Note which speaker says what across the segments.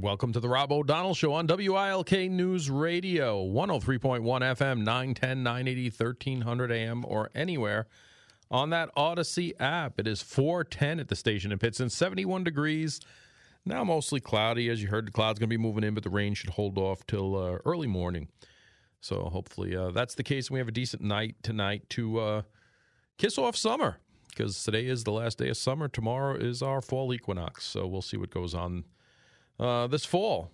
Speaker 1: Welcome to the Rob O'Donnell Show on WILK News Radio, 103.1 FM, 910, 980, 1300 AM, or anywhere on that Odyssey app. It is 410 at the station in Pittston, 71 degrees. Now mostly cloudy. As you heard, the clouds going to be moving in, but the rain should hold off till uh, early morning. So hopefully uh, that's the case. We have a decent night tonight to uh, kiss off summer because today is the last day of summer. Tomorrow is our fall equinox. So we'll see what goes on uh, this fall.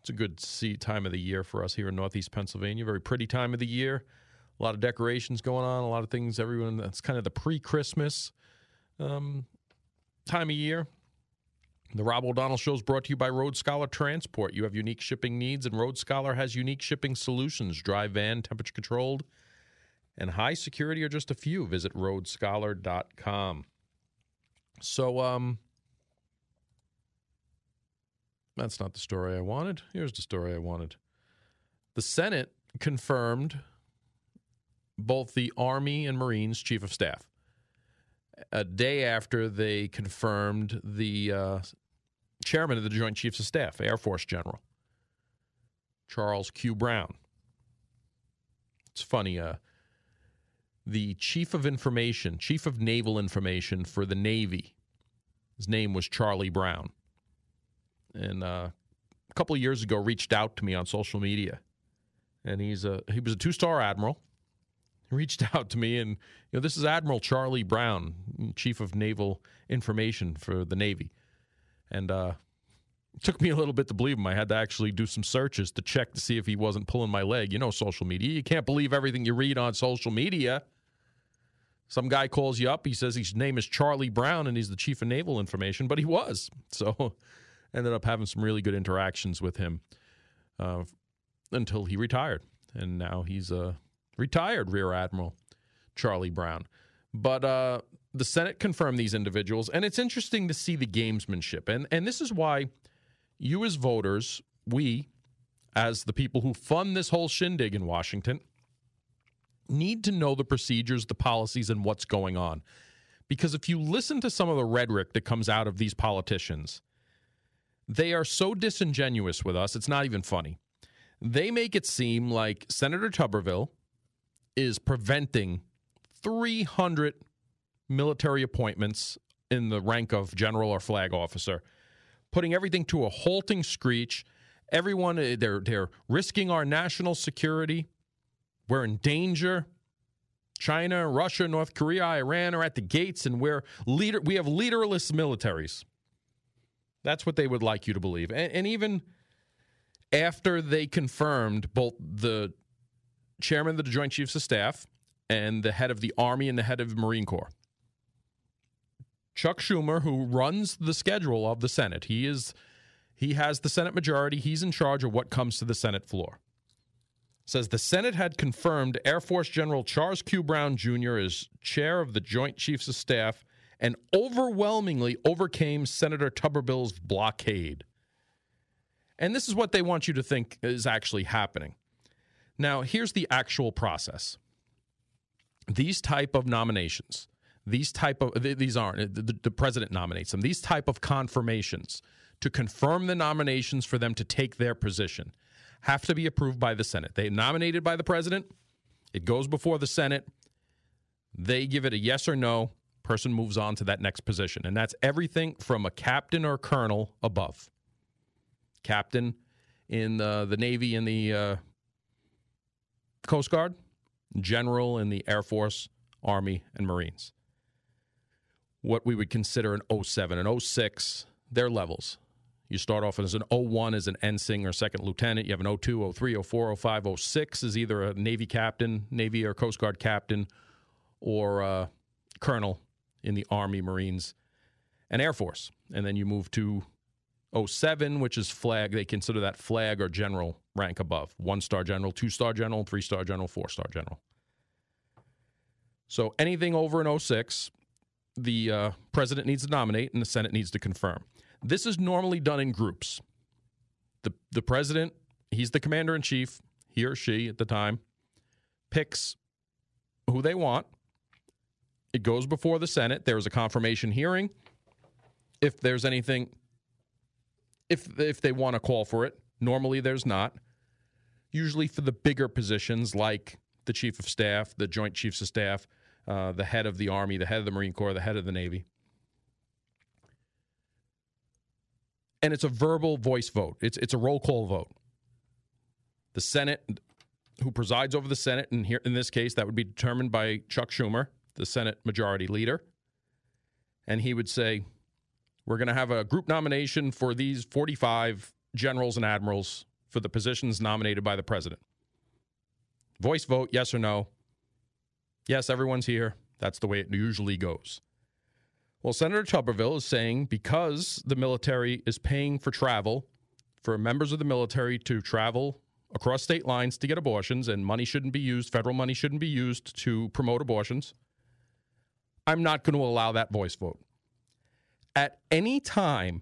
Speaker 1: It's a good see time of the year for us here in Northeast Pennsylvania. Very pretty time of the year. A lot of decorations going on. A lot of things. Everyone. That's kind of the pre-Christmas um, time of year. The Rob O'Donnell Show is brought to you by Road Scholar Transport. You have unique shipping needs, and Road Scholar has unique shipping solutions. Dry van, temperature controlled, and high security are just a few. Visit roadscholar.com. So, um, that's not the story I wanted. Here's the story I wanted. The Senate confirmed both the Army and Marines Chief of Staff a day after they confirmed the uh, chairman of the Joint Chiefs of Staff, Air Force General Charles Q. Brown. It's funny. Uh, the chief of information, chief of naval information for the Navy, his name was Charlie Brown and uh, a couple of years ago reached out to me on social media, and he's a he was a two star admiral. He reached out to me, and you know this is Admiral Charlie Brown, Chief of Naval Information for the Navy, and uh, it took me a little bit to believe him. I had to actually do some searches to check to see if he wasn't pulling my leg. You know, social media. You can't believe everything you read on social media. Some guy calls you up. He says his name is Charlie Brown and he's the chief of naval information, but he was. So ended up having some really good interactions with him uh, until he retired. And now he's a retired Rear Admiral Charlie Brown. But uh, the Senate confirmed these individuals, and it's interesting to see the gamesmanship. And, and this is why you, as voters, we, as the people who fund this whole shindig in Washington, need to know the procedures, the policies, and what's going on. Because if you listen to some of the rhetoric that comes out of these politicians, they are so disingenuous with us, it's not even funny. They make it seem like Senator Tuberville is preventing 300 military appointments in the rank of general or flag officer, putting everything to a halting screech. Everyone, eh, they're, they're risking our national security. We're in danger. China, Russia, North Korea, Iran are at the gates, and we're leader. We have leaderless militaries. That's what they would like you to believe. And, and even after they confirmed both the chairman of the Joint Chiefs of Staff and the head of the Army and the head of the Marine Corps, Chuck Schumer, who runs the schedule of the Senate, he is he has the Senate majority. He's in charge of what comes to the Senate floor. Says the Senate had confirmed Air Force General Charles Q. Brown Jr. as chair of the Joint Chiefs of Staff and overwhelmingly overcame Senator Tuberville's blockade. And this is what they want you to think is actually happening. Now, here's the actual process. These type of nominations, these type of these aren't the, the president nominates them. These type of confirmations to confirm the nominations for them to take their position have to be approved by the Senate. They nominated by the president. It goes before the Senate. They give it a yes or no person moves on to that next position. And that's everything from a captain or colonel above. Captain in the, the Navy and the uh, Coast Guard, general in the Air Force, Army, and Marines. What we would consider an 07 an 06, their levels. You start off as an 01 as an ensign or second lieutenant. You have an 02, 03, 04, 05, 06 is either a Navy captain, Navy or Coast Guard captain, or uh, colonel in the Army, Marines, and Air Force. And then you move to 07, which is flag. They consider that flag or general rank above one star general, two star general, three star general, four star general. So anything over an 06, the uh, president needs to nominate and the Senate needs to confirm. This is normally done in groups. The, the president, he's the commander in chief, he or she at the time, picks who they want it goes before the Senate. There's a confirmation hearing. If there's anything if if they want to call for it. Normally, there's not. Usually, for the bigger positions like the chief of staff, the joint chiefs of staff, uh, the head of the Army, the head of the Marine Corps, the head of the Navy. And it's a verbal voice vote. It's it's a roll call vote. The Senate, who presides over the Senate, and here in this case, that would be determined by Chuck Schumer, the Senate Majority Leader, and he would say, "We're going to have a group nomination for these 45 generals and admirals for the positions nominated by the president." Voice vote, yes or no. Yes, everyone's here. That's the way it usually goes. Well, Senator Tuberville is saying because the military is paying for travel for members of the military to travel across state lines to get abortions, and money shouldn't be used, federal money shouldn't be used to promote abortions, I'm not going to allow that voice vote. At any time,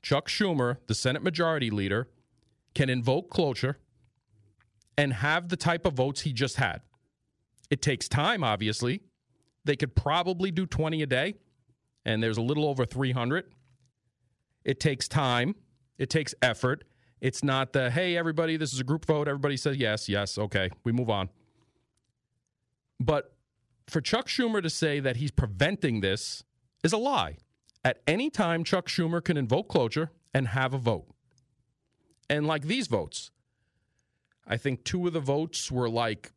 Speaker 1: Chuck Schumer, the Senate Majority Leader, can invoke cloture and have the type of votes he just had. It takes time, obviously. They could probably do 20 a day, and there's a little over 300. It takes time, it takes effort. It's not the, hey, everybody, this is a group vote. Everybody says yes, yes, okay, we move on. But for Chuck Schumer to say that he's preventing this is a lie. At any time, Chuck Schumer can invoke cloture and have a vote. And like these votes, I think two of the votes were like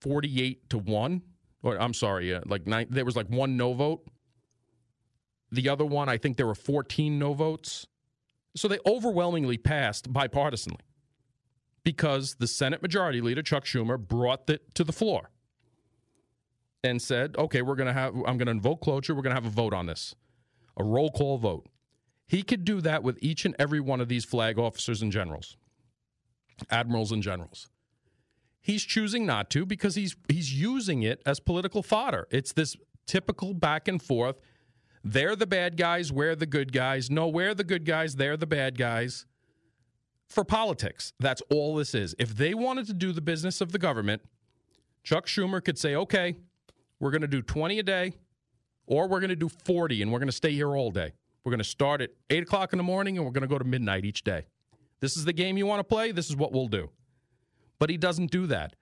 Speaker 1: 48 to 1. Or I'm sorry, uh, like nine, there was like one no vote. The other one, I think there were 14 no votes. So they overwhelmingly passed bipartisanly because the Senate Majority Leader, Chuck Schumer, brought it to the floor and said, okay, we're going to have, I'm going to invoke cloture. We're going to have a vote on this, a roll call vote. He could do that with each and every one of these flag officers and generals admirals and generals. He's choosing not to because he's he's using it as political fodder. It's this typical back and forth. They're the bad guys, we're the good guys. No, we're the good guys, they're the bad guys. For politics, that's all this is. If they wanted to do the business of the government, Chuck Schumer could say, okay, we're going to do 20 a day, or we're going to do 40 and we're going to stay here all day. We're going to start at 8 o'clock in the morning and we're going to go to midnight each day. This is the game you want to play. This is what we'll do. But he doesn't do that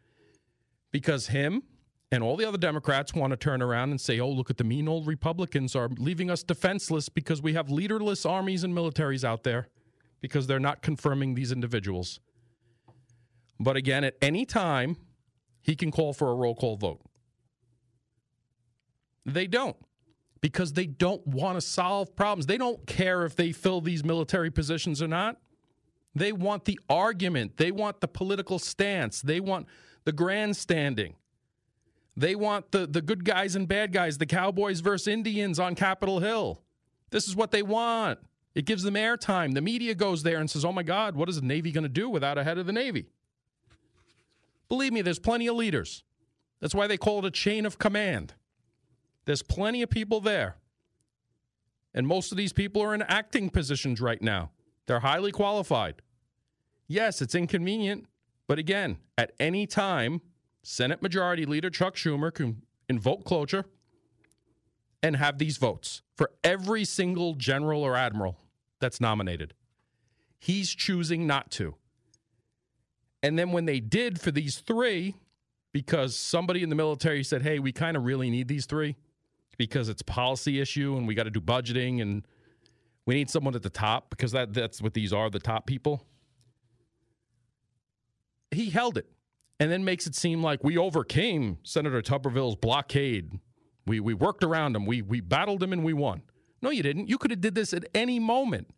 Speaker 1: because him and all the other Democrats want to turn around and say, oh, look at the mean old Republicans are leaving us defenseless because we have leaderless armies and militaries out there because they're not confirming these individuals. But again, at any time, he can call for a roll call vote. They don't because they don't want to solve problems. They don't care if they fill these military positions or not. They want the argument. They want the political stance. They want the grandstanding. They want the, the good guys and bad guys, the Cowboys versus Indians on Capitol Hill. This is what they want. It gives them airtime. The media goes there and says, oh my God, what is the Navy going to do without a head of the Navy? Believe me, there's plenty of leaders. That's why they call it a chain of command. There's plenty of people there. And most of these people are in acting positions right now. They're highly qualified. Yes, it's inconvenient, but again, at any time, Senate Majority Leader Chuck Schumer can invoke cloture and have these votes for every single general or admiral that's nominated. He's choosing not to. And then when they did for these three, because somebody in the military said, hey, we kind of really need these three because it's policy issue and we got to do budgeting and we need someone at the top because that, that's what these are the top people. He held it and then makes it seem like we overcame Senator Tuberville's blockade. We, we worked around him, we, we battled him, and we won. No, you didn't. You could have did this at any moment.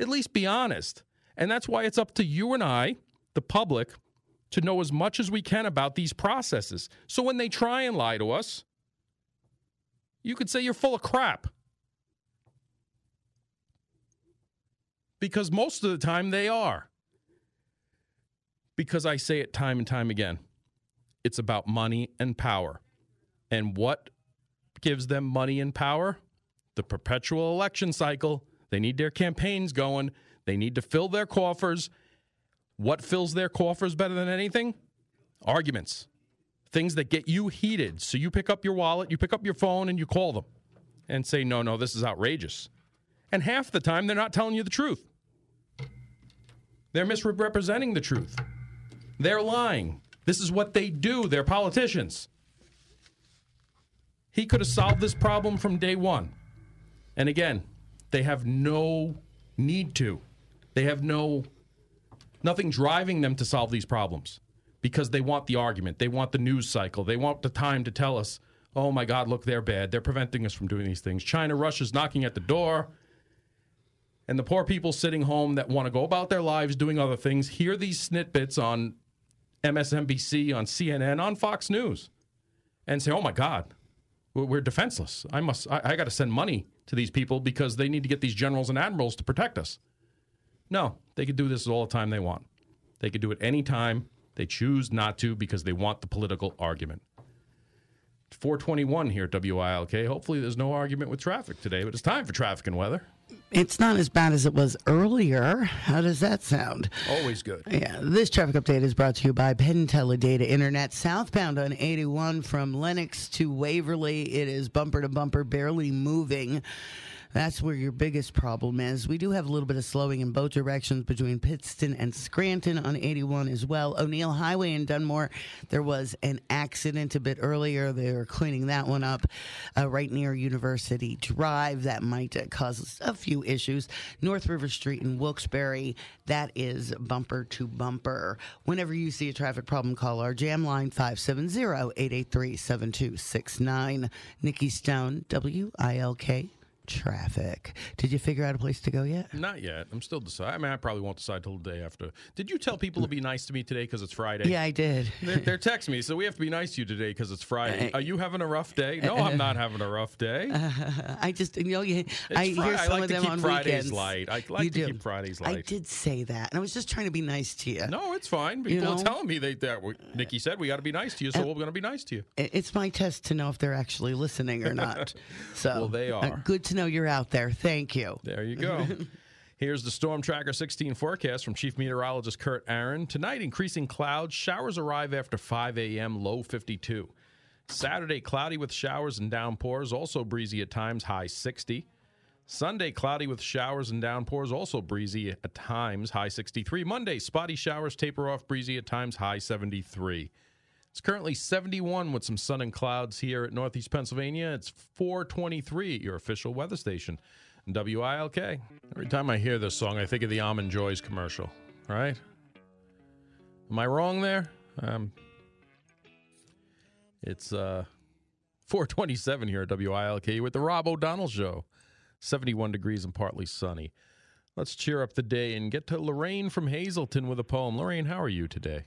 Speaker 1: At least be honest. And that's why it's up to you and I, the public, to know as much as we can about these processes. So when they try and lie to us, you could say you're full of crap. because most of the time they are. Because I say it time and time again it's about money and power. And what gives them money and power? The perpetual election cycle. They need their campaigns going, they need to fill their coffers. What fills their coffers better than anything? Arguments. Things that get you heated. So you pick up your wallet, you pick up your phone, and you call them and say, no, no, this is outrageous. And half the time, they're not telling you the truth. They're misrepresenting the truth. They're lying. This is what they do. They're politicians. He could have solved this problem from day one. And again, they have no need to. They have no nothing driving them to solve these problems because they want the argument. They want the news cycle. They want the time to tell us, "Oh my god, look, they're bad. They're preventing us from doing these things. China, Russia's knocking at the door." And the poor people sitting home that want to go about their lives doing other things hear these snippets on MSNBC, on CNN, on Fox News, and say, "Oh my God, we're defenseless. I must. I, I got to send money to these people because they need to get these generals and admirals to protect us." No, they could do this all the time they want. They could do it anytime. They choose not to because they want the political argument. 421 here at WILK. Hopefully, there's no argument with traffic today, but it's time for traffic and weather.
Speaker 2: It's not as bad as it was earlier. How does that sound?
Speaker 1: Always good.
Speaker 2: Yeah, this traffic update is brought to you by Penn Teledata Internet. Southbound on 81 from Lenox to Waverly, it is bumper to bumper, barely moving. That's where your biggest problem is. We do have a little bit of slowing in both directions between Pittston and Scranton on 81 as well. O'Neill Highway in Dunmore, there was an accident a bit earlier. They were cleaning that one up uh, right near University Drive. That might uh, cause a few issues. North River Street in Wilkes-Barre, that is bumper to bumper. Whenever you see a traffic problem, call our jam line 570-883-7269. Nikki Stone, WILK traffic. Did you figure out a place to go yet?
Speaker 1: Not yet. I'm still deciding. I mean, I probably won't decide till the day after. Did you tell people to be nice to me today because it's Friday?
Speaker 2: Yeah, I did.
Speaker 1: They're, they're texting me, so we have to be nice to you today because it's Friday. Are you having a rough day? No, I'm not having a rough day.
Speaker 2: Uh, I just, you know, you, I
Speaker 1: Fri-
Speaker 2: hear
Speaker 1: I like
Speaker 2: of them
Speaker 1: keep
Speaker 2: on
Speaker 1: Fridays
Speaker 2: weekends.
Speaker 1: light. I like
Speaker 2: You
Speaker 1: to
Speaker 2: do.
Speaker 1: keep Fridays light.
Speaker 2: I did say that, and I was just trying to be nice to you.
Speaker 1: No, it's fine. People
Speaker 2: know?
Speaker 1: are telling me they, that Nikki said we got to be nice to you, so we're going to be nice to you.
Speaker 2: It's my test to know if they're actually listening or not. So,
Speaker 1: Well, they
Speaker 2: uh,
Speaker 1: are.
Speaker 2: good to know you're out there. Thank you.
Speaker 1: There you go. Here's the Storm Tracker 16 forecast from Chief Meteorologist Kurt Aaron. Tonight, increasing clouds. Showers arrive after 5 a.m., low 52. Saturday, cloudy with showers and downpours, also breezy at times, high 60. Sunday, cloudy with showers and downpours, also breezy at times, high 63. Monday, spotty showers taper off, breezy at times, high 73. It's currently 71 with some sun and clouds here at Northeast Pennsylvania. It's 423 at your official weather station, WILK. Every time I hear this song, I think of the Almond Joys commercial, right? Am I wrong there? Um, it's uh, 427 here at WILK with the Rob O'Donnell Show. 71 degrees and partly sunny. Let's cheer up the day and get to Lorraine from Hazleton with a poem. Lorraine, how are you today?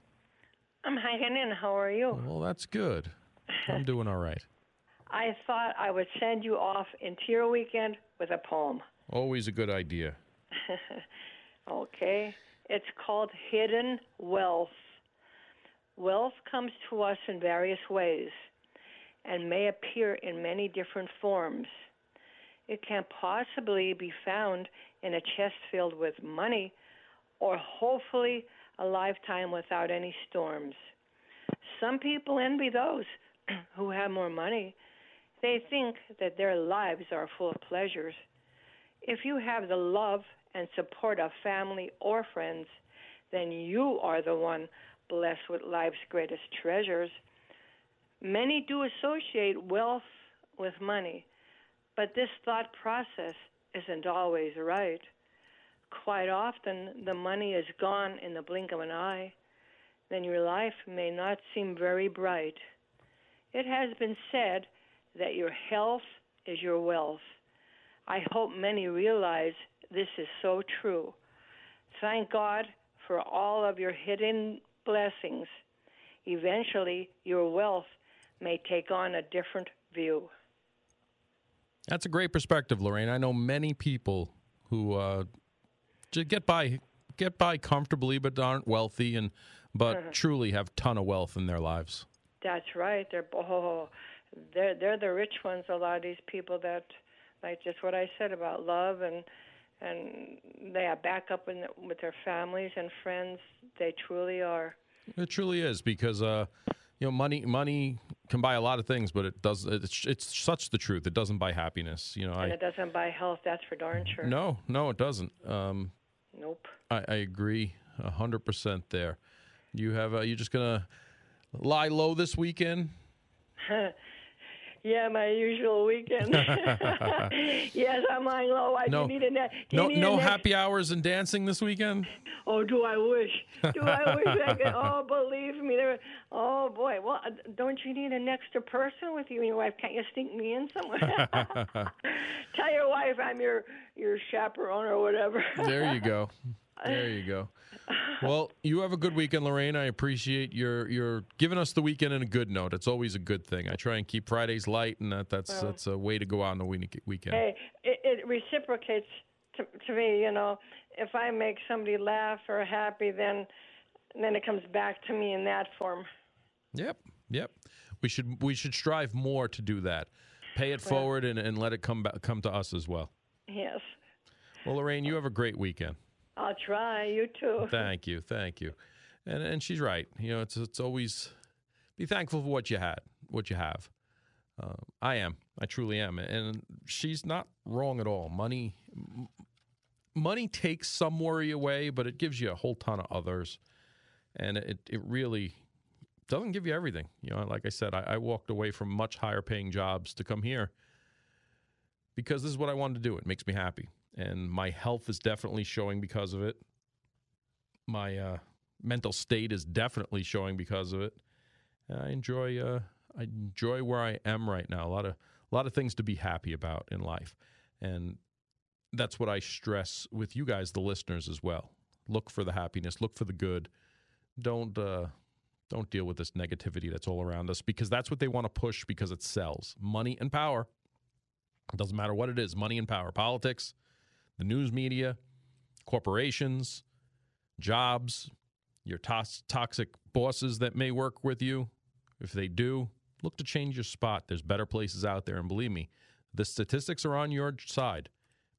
Speaker 3: I'm in. How are you?
Speaker 1: Well, that's good. I'm doing all right.
Speaker 3: I thought I would send you off into your weekend with a poem.
Speaker 1: Always a good idea.
Speaker 3: Okay? It's called Hidden Wealth. Wealth comes to us in various ways and may appear in many different forms. It can possibly be found in a chest filled with money or hopefully a lifetime without any storms. Some people envy those who have more money. They think that their lives are full of pleasures. If you have the love and support of family or friends, then you are the one blessed with life's greatest treasures. Many do associate wealth with money, but this thought process isn't always right. Quite often, the money is gone in the blink of an eye. Then your life may not seem very bright. It has been said that your health is your wealth. I hope many realize this is so true. Thank God for all of your hidden blessings. Eventually, your wealth may take on a different view.
Speaker 1: That's a great perspective, Lorraine. I know many people who uh, get by get by comfortably, but aren't wealthy, and but truly have ton of wealth in their lives.
Speaker 3: That's right. They're oh, they're they're the rich ones. A lot of these people that, like just what I said about love and and they have backup in with their families and friends. They truly are.
Speaker 1: It truly is because uh, you know, money money can buy a lot of things, but it does. It's, it's such the truth. It doesn't buy happiness. You know,
Speaker 3: And
Speaker 1: I
Speaker 3: it doesn't buy health, that's for darn sure.
Speaker 1: no, no, it doesn't. Um,
Speaker 3: Nope.
Speaker 1: I, I agree a hundred percent there. You have uh, you just gonna lie low this weekend?
Speaker 3: Yeah, my usual weekend. yes, I'm lying low. I
Speaker 1: No.
Speaker 3: do need a ne- do you
Speaker 1: No, no happy hours and dancing this weekend.
Speaker 3: Oh, do I wish? Do I wish I could? Oh, believe me, there. Oh boy. Well, uh, don't you need an extra person with you and your wife? Can't you sneak me in somewhere? Tell your wife I'm your your chaperone or whatever.
Speaker 1: There you go. There you go. Well, you have a good weekend, Lorraine. I appreciate your your giving us the weekend in a good note. It's always a good thing. I try and keep Fridays light, and that, that's that's a way to go out on the week- weekend.
Speaker 3: hey, it, it reciprocates to, to me. You know, if I make somebody laugh or happy, then then it comes back to me in that form.
Speaker 1: Yep, yep. We should we should strive more to do that. Pay it forward and, and let it come back, come to us as well.
Speaker 3: Yes,
Speaker 1: Well, Lorraine, you have a great weekend.
Speaker 3: I'll try. You too.
Speaker 1: Thank you, thank you. And and she's right. You know, it's it's always be thankful for what you had, what you have. Uh, I am. I truly am. And she's not wrong at all. Money, m- money takes some worry away, but it gives you a whole ton of others, and it it really doesn't give you everything. You know, like I said, I, I walked away from much higher paying jobs to come here because this is what I wanted to do. It makes me happy, and my health is definitely showing because of it. My uh, mental state is definitely showing because of it. And I enjoy uh, I enjoy where I am right now. A lot of a lot of things to be happy about in life, and that's what I stress with you guys, the listeners, as well. Look for the happiness. Look for the good. Don't uh, don't deal with this negativity that's all around us because that's what they want to push because it sells money and power. It doesn't matter what it is money and power, politics, the news media, corporations, jobs, your toxic bosses that may work with you. If they do, look to change your spot. There's better places out there. And believe me, the statistics are on your side.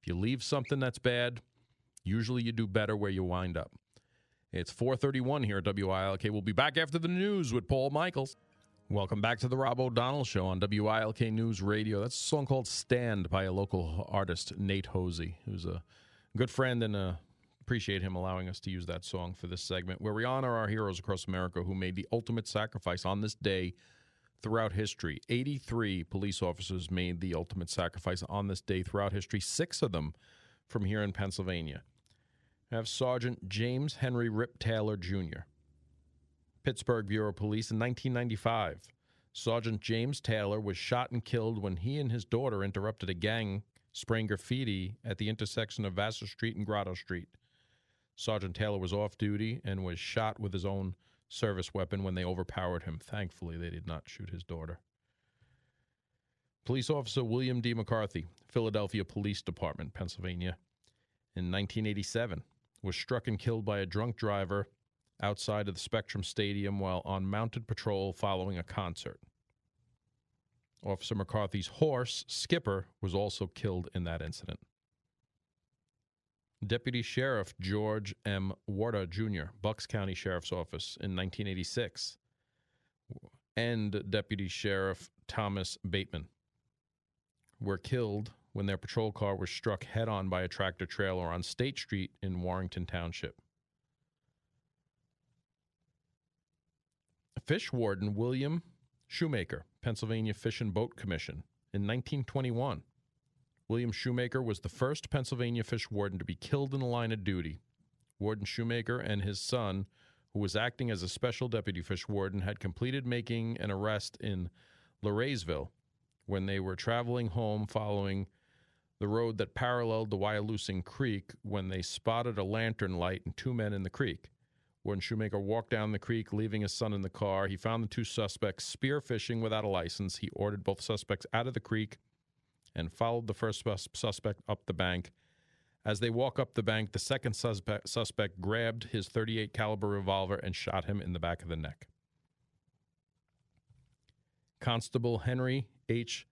Speaker 1: If you leave something that's bad, usually you do better where you wind up. It's 431 here at WILK. We'll be back after the news with Paul Michaels. Welcome back to the Rob O'Donnell Show on WILK News Radio. That's a song called Stand by a local artist, Nate Hosey, who's a good friend and uh, appreciate him allowing us to use that song for this segment where we honor our heroes across America who made the ultimate sacrifice on this day throughout history. 83 police officers made the ultimate sacrifice on this day throughout history, six of them from here in Pennsylvania. Have Sergeant James Henry Rip Taylor Jr. Pittsburgh Bureau of Police in 1995. Sergeant James Taylor was shot and killed when he and his daughter interrupted a gang spraying graffiti at the intersection of Vassar Street and Grotto Street. Sergeant Taylor was off duty and was shot with his own service weapon when they overpowered him. Thankfully, they did not shoot his daughter. Police Officer William D. McCarthy, Philadelphia Police Department, Pennsylvania, in 1987, was struck and killed by a drunk driver outside of the Spectrum Stadium while on mounted patrol following a concert. Officer McCarthy's horse, Skipper, was also killed in that incident. Deputy Sheriff George M. Warda Jr., Bucks County Sheriff's Office in 1986, and Deputy Sheriff Thomas Bateman were killed when their patrol car was struck head on by a tractor trailer on State Street in Warrington Township. Fish Warden William Shoemaker, Pennsylvania Fish and Boat Commission, in 1921. William Shoemaker was the first Pennsylvania fish warden to be killed in the line of duty. Warden Shoemaker and his son, who was acting as a special deputy fish warden, had completed making an arrest in LeRaysville when they were traveling home following the road that paralleled the Wyalusing Creek when they spotted a lantern light and two men in the creek. When Shoemaker walked down the creek, leaving his son in the car, he found the two suspects spearfishing without a license. He ordered both suspects out of the creek and followed the first sus- suspect up the bank. As they walk up the bank, the second suspect, suspect grabbed his 38 caliber revolver and shot him in the back of the neck. Constable Henry H.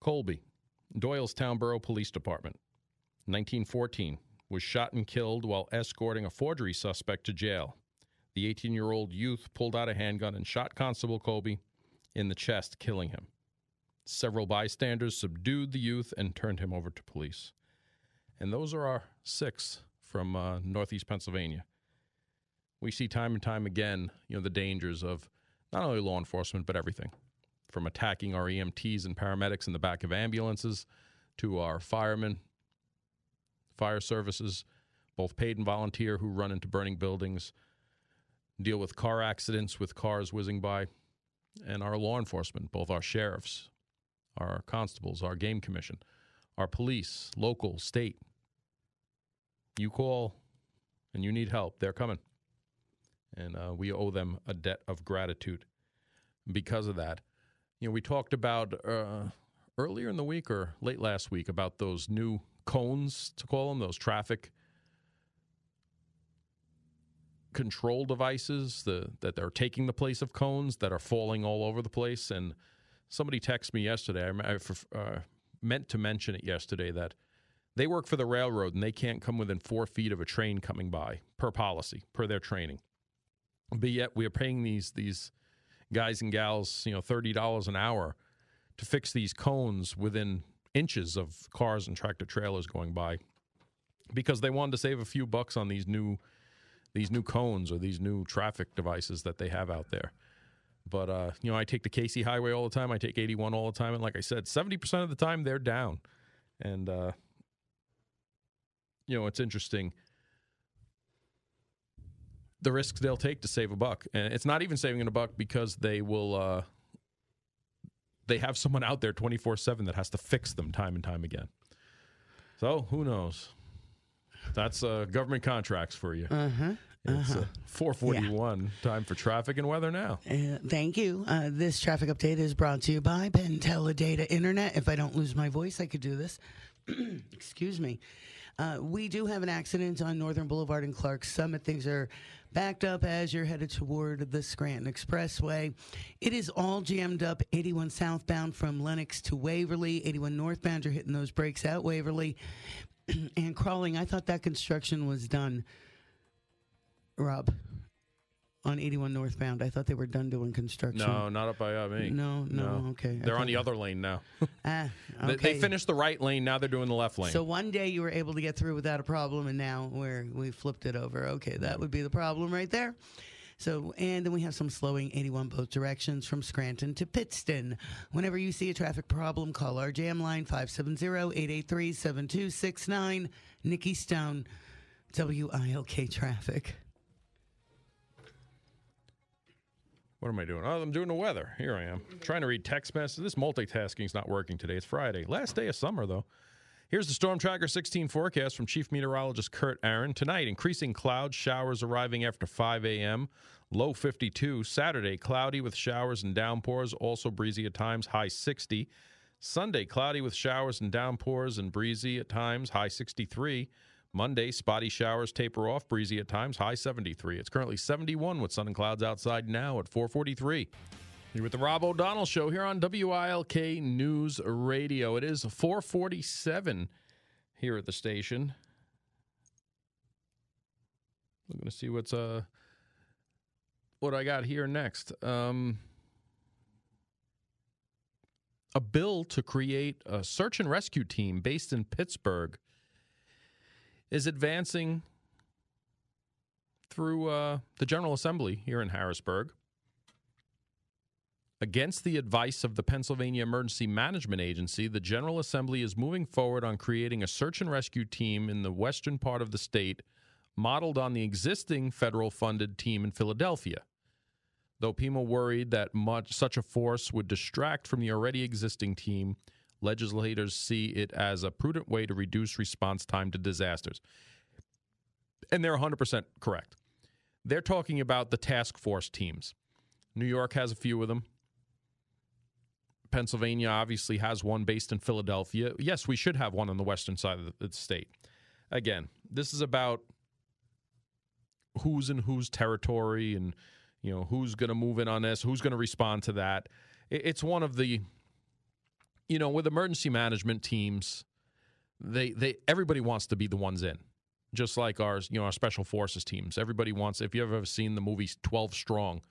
Speaker 1: Colby, Doylestown Borough Police Department, 1914, was shot and killed while escorting a forgery suspect to jail. The 18 year old youth pulled out a handgun and shot Constable Colby in the chest, killing him. Several bystanders subdued the youth and turned him over to police. And those are our six from uh, Northeast Pennsylvania. We see time and time again, you know, the dangers of not only law enforcement but everything, from attacking our EMTs and paramedics in the back of ambulances to our firemen, fire services, both paid and volunteer, who run into burning buildings, deal with car accidents with cars whizzing by, and our law enforcement, both our sheriffs, our constables, our game commission, our police, local, state. You call and you need help, they're coming. And uh, we owe them a debt of gratitude because of that. You know, we talked about uh, earlier in the week or late last week about those new cones, to call them, those traffic control devices the, that are taking the place of cones that are falling all over the place. And somebody texted me yesterday. I, uh, meant to mention it yesterday that they work for the railroad and they can't come within four feet of a train coming by per policy, per their training. But yet we are paying these these guys and gals, you know, thirty dollars an hour to fix these cones within inches of cars and tractor trailers going by because they wanted to save a few bucks on these new these new cones or these new traffic devices that they have out there. But uh, you know, I take the Casey Highway all the time. I take 81 all the time, and like I said, 70% of the time they're down. And uh, you know, it's interesting the risks they'll take to save a buck, and it's not even saving a buck because they will. Uh, they have someone out there 24 7 that has to fix them time and time again. So who knows? That's uh, government contracts for you.
Speaker 2: Uh-huh.
Speaker 1: It's uh, 441. Time for traffic and weather now.
Speaker 2: Uh, thank you. Uh, this traffic update is brought to you by Penn Teledata Internet. If I don't lose my voice, I could do this. Excuse me. Uh, we do have an accident on Northern Boulevard and Clarks Summit. Things are backed up as you're headed toward the Scranton Expressway. It is all jammed up 81 southbound from Lenox to Waverly. 81 northbound, you're hitting those brakes out Waverly. and crawling, I thought that construction was done. Rob, on 81 northbound. I thought they were done doing construction.
Speaker 1: No, not up by uh, me.
Speaker 2: No, no, okay. I
Speaker 1: They're on
Speaker 2: thought-
Speaker 1: the other lane now.
Speaker 2: Ah,
Speaker 1: They-
Speaker 2: okay.
Speaker 1: They finished the right lane. Now they're doing the left lane.
Speaker 2: So one day you were able to get through without a problem, and now we're we flipped it over. Okay, that would be the problem right there. So, and then we have some slowing 81 both directions from Scranton to Pittston. Whenever you see a traffic problem, call our jam line 570-883-7269. Nikki Stone, WILK Traffic.
Speaker 1: What am I doing? Oh, I'm doing the weather. Here I am. Mm-hmm. Trying to read text messages. This multitasking is not working today. It's Friday. Last day of summer, though. Here's the Storm Tracker 16 forecast from Chief Meteorologist Kurt Aaron. Tonight, increasing clouds, showers arriving after 5 a.m., low 52. Saturday, cloudy with showers and downpours, also breezy at times, high 60. Sunday, cloudy with showers and downpours and breezy at times, high 63. Monday, spotty showers taper off, breezy at times, high 73. It's currently 71 with sun and clouds outside now at 443. You're with the Rob O'Donnell Show here on WILK News Radio. It is 447 here at the station. Going to see what's uh what I got here next. Um, a bill to create a search and rescue team based in Pittsburgh is advancing through uh, the General Assembly here in Harrisburg. Against the advice of the Pennsylvania Emergency Management Agency, the General Assembly is moving forward on creating a search and rescue team in the western part of the state, modeled on the existing federal funded team in Philadelphia. Though PEMA worried that much, such a force would distract from the already existing team, legislators see it as a prudent way to reduce response time to disasters. And they're 100% correct. They're talking about the task force teams. New York has a few of them. Pennsylvania obviously has one based in Philadelphia. Yes, we should have one on the western side of the, state. Again, this is about who's in whose territory and you know who's going to move in on this, who's going to respond to that. It's one of the you know with emergency management teams, they they everybody wants to be the ones in. just like our you know our special forces teams. Everybody wants. If you've ever seen the movie Twelve Strong,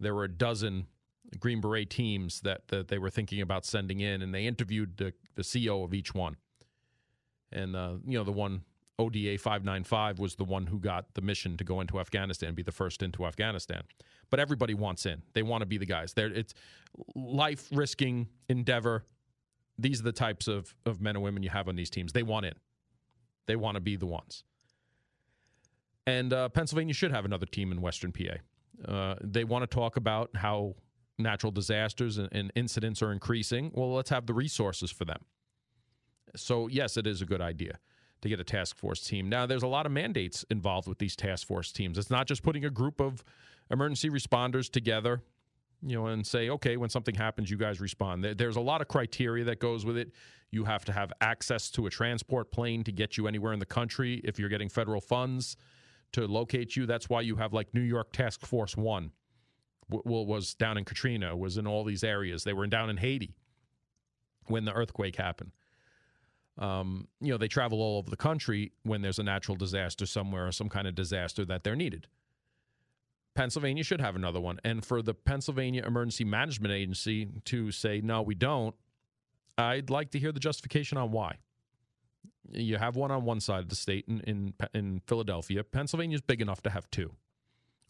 Speaker 1: there were a dozen Green Beret teams that that they were thinking about sending in, and they interviewed the the CEO of each one. And uh, you know the one ODA 595 was the one who got the mission to go into Afghanistan, be the first into Afghanistan. But everybody wants in. They want to be the guys. They're, it's life risking endeavor. These are the types of, of men and women you have on these teams. They want in. They want to be the ones. And uh, Pennsylvania should have another team in Western PA. Uh, they want to talk about how natural disasters and, and incidents are increasing. Well, let's have the resources for them. So, yes, it is a good idea to get a task force team. Now, there's a lot of mandates involved with these task force teams. It's not just putting a group of emergency responders together, you know, and say, okay, when something happens, you guys respond. There's a lot of criteria that goes with it. You have to have access to a transport plane to get you anywhere in the country if you're getting federal funds to locate you. That's why you have like New York Task Force One, w- was down in Katrina, was in all these areas. They were down in Haiti when the earthquake happened. Um, you know, they travel all over the country when there's a natural disaster somewhere or some kind of disaster that they're needed. Pennsylvania should have another one. And for the Pennsylvania Emergency Management Agency to say, no, we don't, I'd like to hear the justification on why. You have one on one side of the state in, in, in Philadelphia. Pennsylvania's big enough to have two,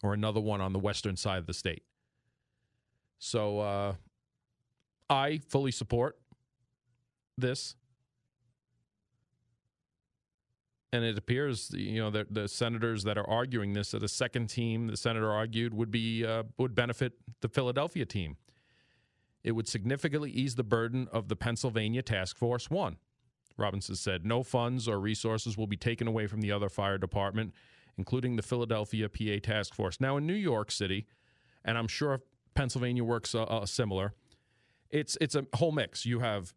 Speaker 1: or another one on the western side of the state. So uh, I fully support this. And it appears you know the, the senators that are arguing this that a second team the senator argued would be uh, would benefit the Philadelphia team. It would significantly ease the burden of the Pennsylvania Task Force One. Robinson said no funds or resources will be taken away from the other fire department, including the Philadelphia PA Task Force. Now in New York City, and I'm sure Pennsylvania works uh, uh, similar. It's it's a whole mix. You have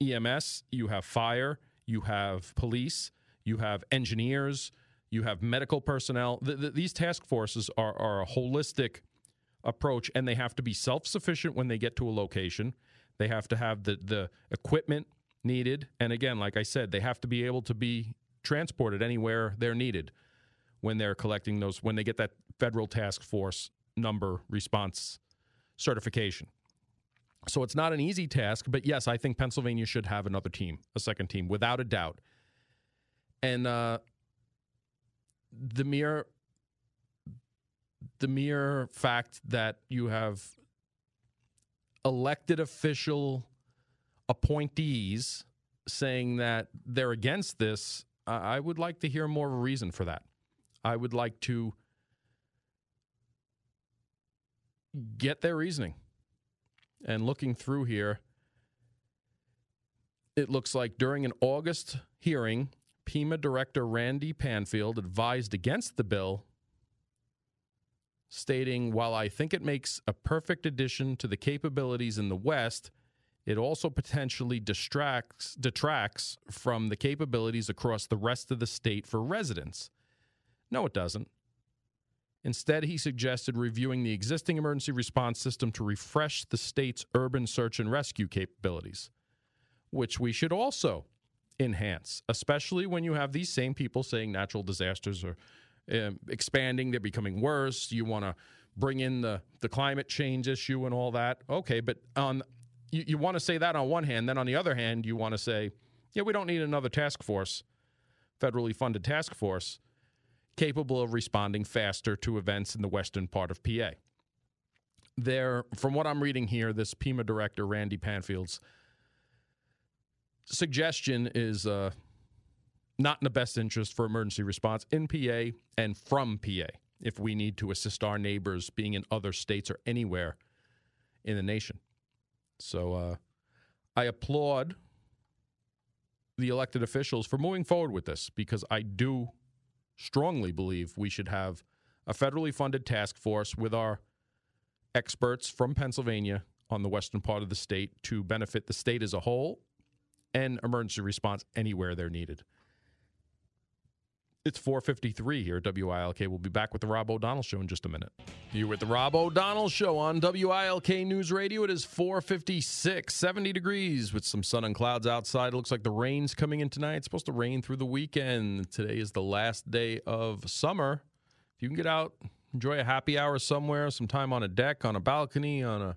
Speaker 1: EMS, you have fire, you have police you have engineers, you have medical personnel. The, the, these task forces are, are a holistic approach, and they have to be self sufficient when they get to a location. They have to have the, the equipment needed. And again, like I said, they have to be able to be transported anywhere they're needed when they're collecting those, when they get that federal task force number response certification. So it's not an easy task, but yes, I think Pennsylvania should have another team, a second team, without a doubt. And uh, the mere the mere fact that you have elected official appointees saying that they're against this, I would like to hear more of a reason for that. I would like to get their reasoning. And looking through here, it looks like during an August hearing, PEMA director Randy Padfield advised against the bill, stating, While I think it makes a perfect addition to the capabilities in the West, it also potentially distracts, detracts from the capabilities across the rest of the state for residents. No, it doesn't. Instead, he suggested reviewing the existing emergency response system to refresh the state's urban search and rescue capabilities, which we should also enhance, especially when you have these same people saying natural disasters are uh, expanding, they're becoming worse. You want to bring in the, the climate change issue and all that. Okay, but on you, you want to say that on one hand, then on the other hand, you want to say, yeah, we don't need another task force, federally funded task force, capable of responding faster to events in the western part of PA. There, from what I'm reading here, this PEMA director, Randy Padfield's suggestion is uh, not in the best interest for emergency response in PA and from PA if we need to assist our neighbors being in other states or anywhere in the nation. So uh, I applaud the elected officials for moving forward with this because I do strongly believe we should have a federally funded task force with our experts from Pennsylvania on the western part of the state to benefit the state as a whole and emergency response anywhere they're needed. It's 4:53 here at WILK. We'll be back with the Rob O'Donnell show in just a minute. You with the Rob O'Donnell show on WILK News Radio. It is 4:56, 70 degrees with some sun and clouds outside. It looks like the rain's coming in tonight. It's supposed to rain through the weekend. Today is the last day of summer. If you can get out, enjoy a happy hour somewhere, some time on a deck, on a balcony, on a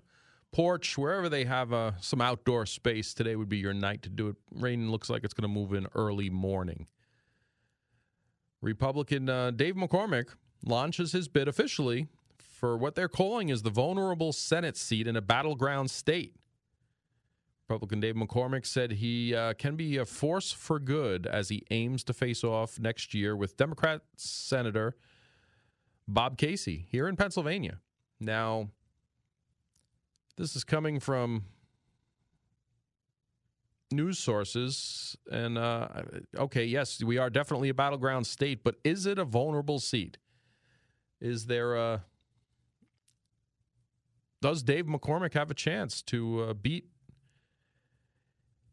Speaker 1: porch, wherever they have uh, some outdoor space, today would be your night to do it. Rain looks like it's going to move in early morning. Republican uh, Dave McCormick launches his bid officially for what they're calling is the vulnerable Senate seat in a battleground state. Republican Dave McCormick said he uh, can be a force for good as he aims to face off next year with Democrat Senator Bob Casey here in Pennsylvania. Now, this is coming from news sources. And uh, okay, yes, we are definitely a battleground state, but is it a vulnerable seat? Is there a. Does Dave McCormick have a chance to uh, beat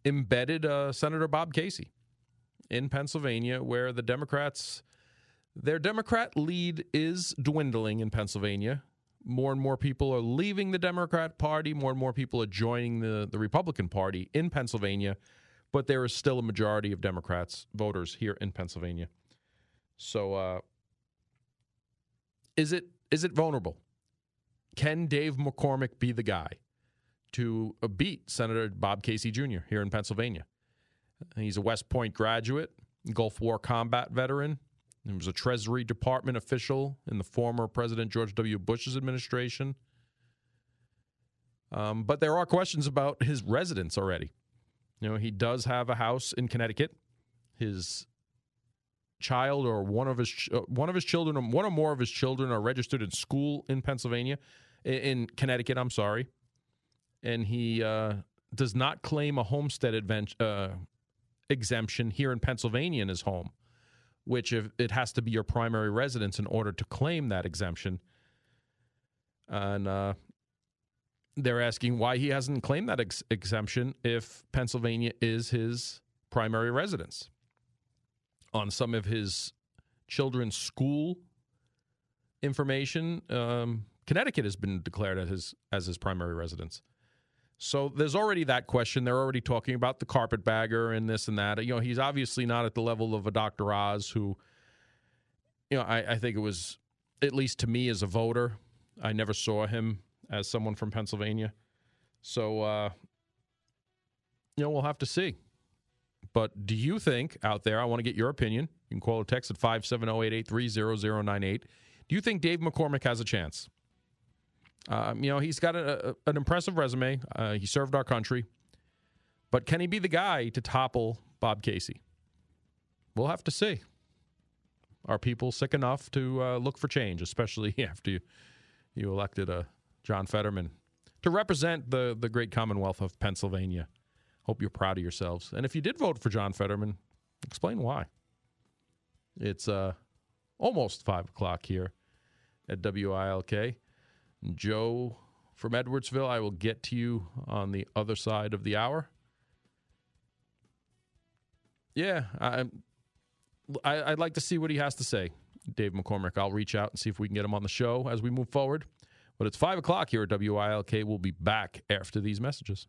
Speaker 1: embedded uh, Senator Bob Casey in Pennsylvania, where the Democrats, their Democrat lead is dwindling in Pennsylvania? More and more people are leaving the Democrat Party. More and more people are joining the, the Republican Party in Pennsylvania, but there is still a majority of Democrats voters here in Pennsylvania. So, uh, is it is it vulnerable? Can Dave McCormick be the guy to uh, beat Senator Bob Casey Jr. here in Pennsylvania? He's a West Point graduate, Gulf War combat veteran, he was a Treasury Department official in the former President George W. Bush's administration. Um, but there are questions about his residence already. You know, he does have a house in Connecticut. His child or one of his uh, one of his children, or one or more of his children, are registered in school in Pennsylvania, in, Connecticut. I'm sorry, and he uh, does not claim a homestead advent, uh, exemption here in Pennsylvania in his home which if it has to be your primary residence in order to claim that exemption. And uh, they're asking why he hasn't claimed that ex- exemption if Pennsylvania is his primary residence. On some of his children's school information, um, Connecticut has been declared as his as his primary residence. So there's already that question. They're already talking about the carpetbagger and this and that. You know, he's obviously not at the level of a Dr. Oz who, you know, I, I think it was, at least to me as a voter, I never saw him as someone from Pennsylvania. So, uh, you know, we'll have to see. But do you think out there, I want to get your opinion. You can call or text at 570 883 0098. Do you think Dave McCormick has a chance? Um, you know, he's got a, a, an impressive resume. Uh, he served our country. But can he be the guy to topple Bob Casey? We'll have to see. Are people sick enough to uh, look for change, especially after you, you elected uh, John Fetterman to represent the, the great Commonwealth of Pennsylvania? Hope you're proud of yourselves. And if you did vote for John Fetterman, explain why. It's uh, almost 5 o'clock here at WILK. Joe from Edwardsville. I will get to you on the other side of the hour. Yeah, I, I, would like to see what he has to say, Dave McCormick. I'll reach out and see if we can get him on the show as we move forward. But it's 5 o'clock here at WILK. We'll be back after these messages.